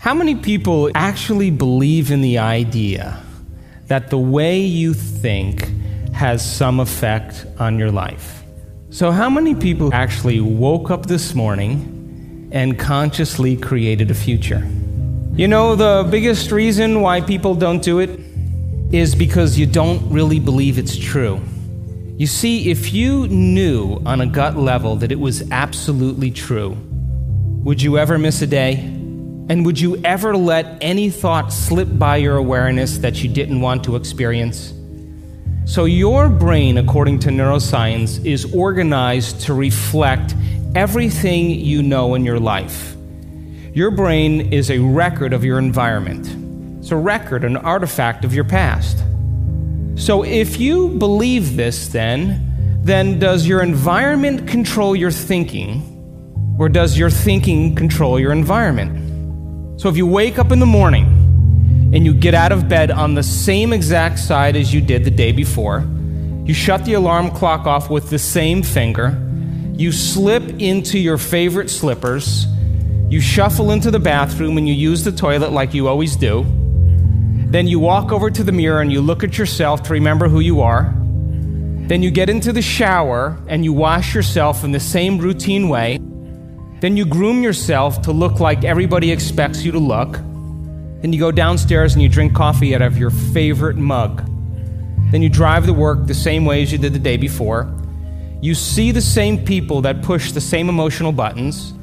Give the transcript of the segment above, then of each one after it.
How many people actually believe in the idea that the way you think has some effect on your life? So, how many people actually woke up this morning and consciously created a future? You know, the biggest reason why people don't do it is because you don't really believe it's true. You see, if you knew on a gut level that it was absolutely true, would you ever miss a day? And would you ever let any thought slip by your awareness that you didn't want to experience? So, your brain, according to neuroscience, is organized to reflect everything you know in your life. Your brain is a record of your environment, it's a record, an artifact of your past. So, if you believe this, then, then does your environment control your thinking, or does your thinking control your environment? So if you wake up in the morning and you get out of bed on the same exact side as you did the day before, you shut the alarm clock off with the same finger, you slip into your favorite slippers, you shuffle into the bathroom and you use the toilet like you always do. Then you walk over to the mirror and you look at yourself to remember who you are. Then you get into the shower and you wash yourself in the same routine way. Then you groom yourself to look like everybody expects you to look. Then you go downstairs and you drink coffee out of your favorite mug. Then you drive to work the same way as you did the day before. You see the same people that push the same emotional buttons.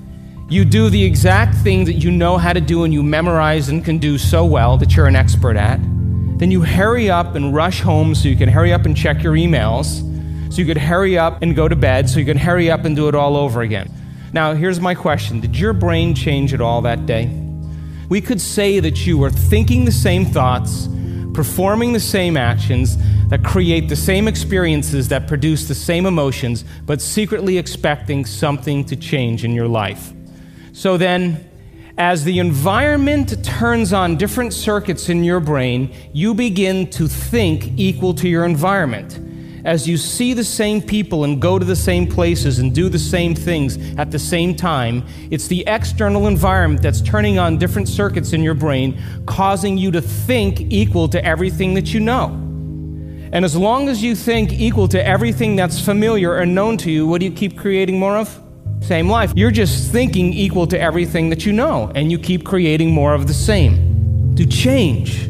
You do the exact thing that you know how to do and you memorize and can do so well that you're an expert at. Then you hurry up and rush home so you can hurry up and check your emails, so you could hurry up and go to bed, so you can hurry up and do it all over again. Now, here's my question Did your brain change at all that day? We could say that you were thinking the same thoughts, performing the same actions that create the same experiences that produce the same emotions, but secretly expecting something to change in your life. So then, as the environment turns on different circuits in your brain, you begin to think equal to your environment as you see the same people and go to the same places and do the same things at the same time, it's the external environment that's turning on different circuits in your brain, causing you to think equal to everything that you know. And as long as you think equal to everything that's familiar and known to you, what do you keep creating more of? Same life. You're just thinking equal to everything that you know, and you keep creating more of the same. To change,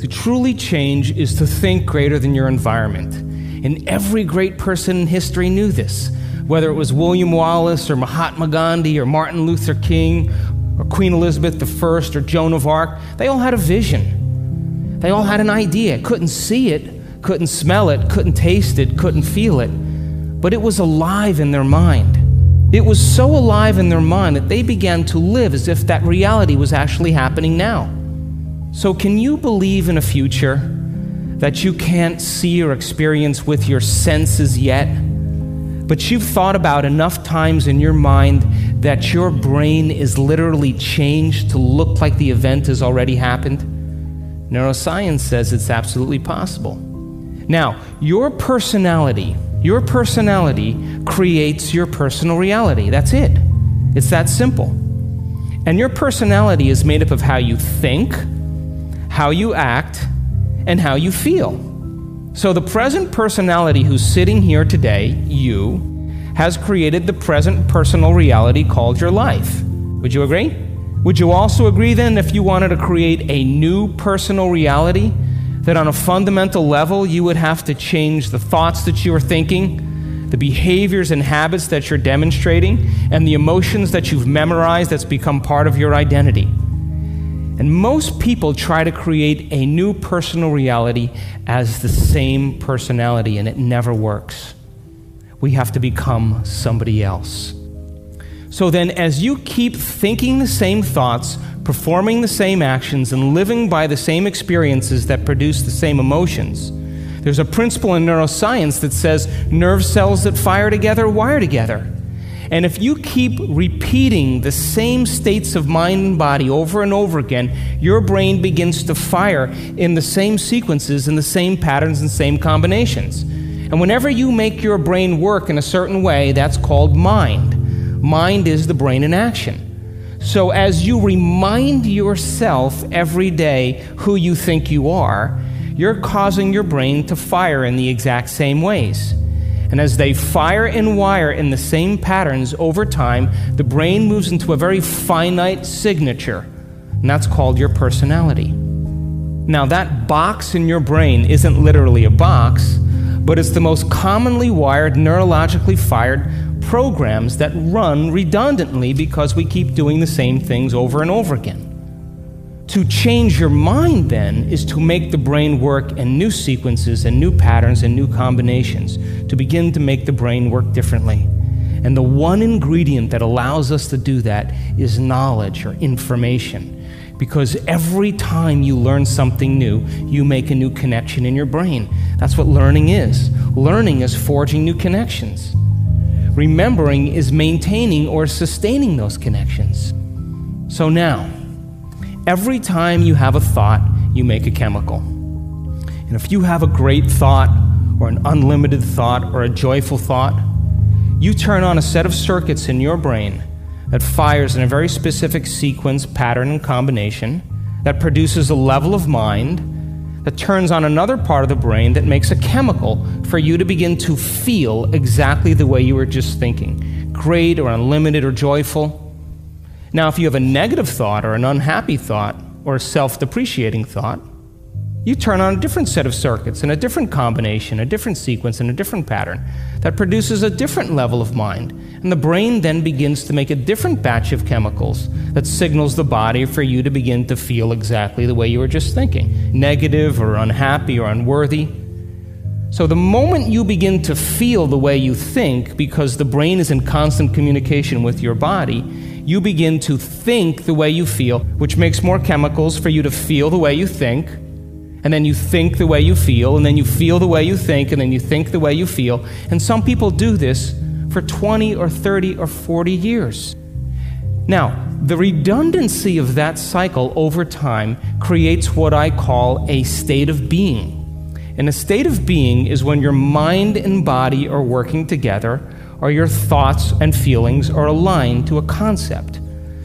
to truly change, is to think greater than your environment. And every great person in history knew this, whether it was William Wallace or Mahatma Gandhi or Martin Luther King or Queen Elizabeth I or Joan of Arc. They all had a vision. They all had an idea. Couldn't see it, couldn't smell it, couldn't taste it, couldn't feel it, but it was alive in their mind. It was so alive in their mind that they began to live as if that reality was actually happening now. So, can you believe in a future that you can't see or experience with your senses yet, but you've thought about enough times in your mind that your brain is literally changed to look like the event has already happened? Neuroscience says it's absolutely possible. Now, your personality, your personality creates your personal reality. That's it. It's that simple. And your personality is made up of how you think, how you act, and how you feel. So, the present personality who's sitting here today, you, has created the present personal reality called your life. Would you agree? Would you also agree then if you wanted to create a new personal reality, that on a fundamental level you would have to change the thoughts that you are thinking, the behaviors and habits that you're demonstrating, and the emotions that you've memorized that's become part of your identity? And most people try to create a new personal reality as the same personality, and it never works. We have to become somebody else. So then, as you keep thinking the same thoughts, performing the same actions, and living by the same experiences that produce the same emotions, there's a principle in neuroscience that says nerve cells that fire together wire together. And if you keep repeating the same states of mind and body over and over again, your brain begins to fire in the same sequences, in the same patterns, and same combinations. And whenever you make your brain work in a certain way, that's called mind. Mind is the brain in action. So, as you remind yourself every day who you think you are, you're causing your brain to fire in the exact same ways. And as they fire and wire in the same patterns over time, the brain moves into a very finite signature, and that's called your personality. Now, that box in your brain isn't literally a box, but it's the most commonly wired, neurologically fired programs that run redundantly because we keep doing the same things over and over again. To change your mind, then, is to make the brain work in new sequences and new patterns and new combinations, to begin to make the brain work differently. And the one ingredient that allows us to do that is knowledge or information. Because every time you learn something new, you make a new connection in your brain. That's what learning is. Learning is forging new connections. Remembering is maintaining or sustaining those connections. So now, Every time you have a thought, you make a chemical. And if you have a great thought, or an unlimited thought, or a joyful thought, you turn on a set of circuits in your brain that fires in a very specific sequence, pattern, and combination that produces a level of mind that turns on another part of the brain that makes a chemical for you to begin to feel exactly the way you were just thinking great, or unlimited, or joyful. Now, if you have a negative thought or an unhappy thought or a self depreciating thought, you turn on a different set of circuits and a different combination, a different sequence, and a different pattern that produces a different level of mind. And the brain then begins to make a different batch of chemicals that signals the body for you to begin to feel exactly the way you were just thinking negative or unhappy or unworthy. So, the moment you begin to feel the way you think, because the brain is in constant communication with your body, you begin to think the way you feel, which makes more chemicals for you to feel the way you think. And then you think the way you feel, and then you feel the way you think, and then you think the way you feel. And some people do this for 20 or 30 or 40 years. Now, the redundancy of that cycle over time creates what I call a state of being. And a state of being is when your mind and body are working together or your thoughts and feelings are aligned to a concept.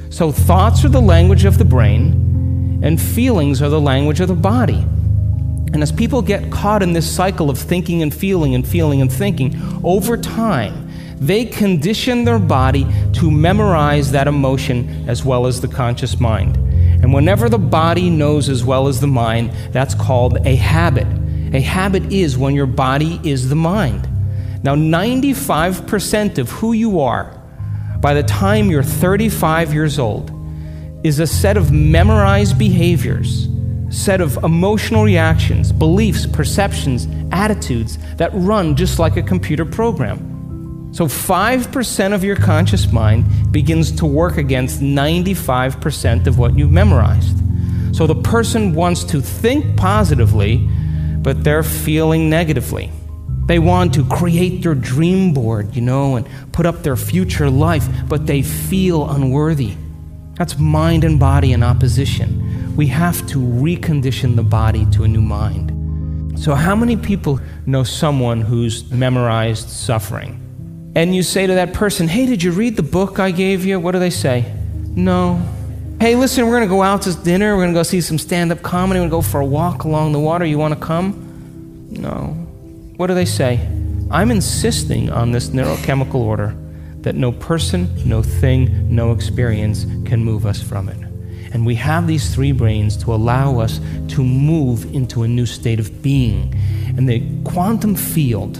So, thoughts are the language of the brain, and feelings are the language of the body. And as people get caught in this cycle of thinking and feeling and feeling and thinking, over time, they condition their body to memorize that emotion as well as the conscious mind. And whenever the body knows as well as the mind, that's called a habit. A habit is when your body is the mind. Now, 95% of who you are by the time you're 35 years old is a set of memorized behaviors, set of emotional reactions, beliefs, perceptions, attitudes that run just like a computer program. So 5% of your conscious mind begins to work against 95% of what you've memorized. So the person wants to think positively, but they're feeling negatively. They want to create their dream board, you know, and put up their future life, but they feel unworthy. That's mind and body in opposition. We have to recondition the body to a new mind. So, how many people know someone who's memorized suffering? And you say to that person, Hey, did you read the book I gave you? What do they say? No. Hey, listen, we're going to go out to dinner. We're going to go see some stand up comedy. We're going to go for a walk along the water. You want to come? No. What do they say? I'm insisting on this neurochemical order that no person, no thing, no experience can move us from it. And we have these three brains to allow us to move into a new state of being. And the quantum field,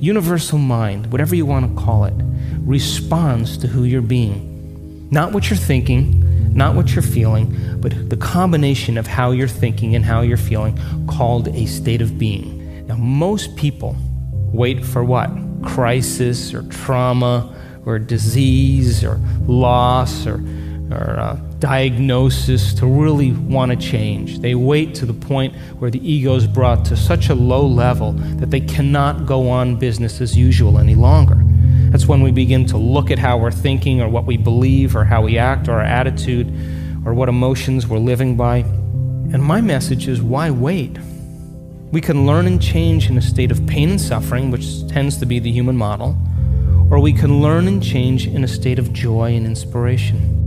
universal mind, whatever you want to call it, responds to who you're being. Not what you're thinking, not what you're feeling, but the combination of how you're thinking and how you're feeling, called a state of being. Now, most people wait for what? Crisis or trauma or disease or loss or, or uh, diagnosis to really want to change. They wait to the point where the ego is brought to such a low level that they cannot go on business as usual any longer. That's when we begin to look at how we're thinking or what we believe or how we act or our attitude or what emotions we're living by. And my message is why wait? We can learn and change in a state of pain and suffering, which tends to be the human model, or we can learn and change in a state of joy and inspiration.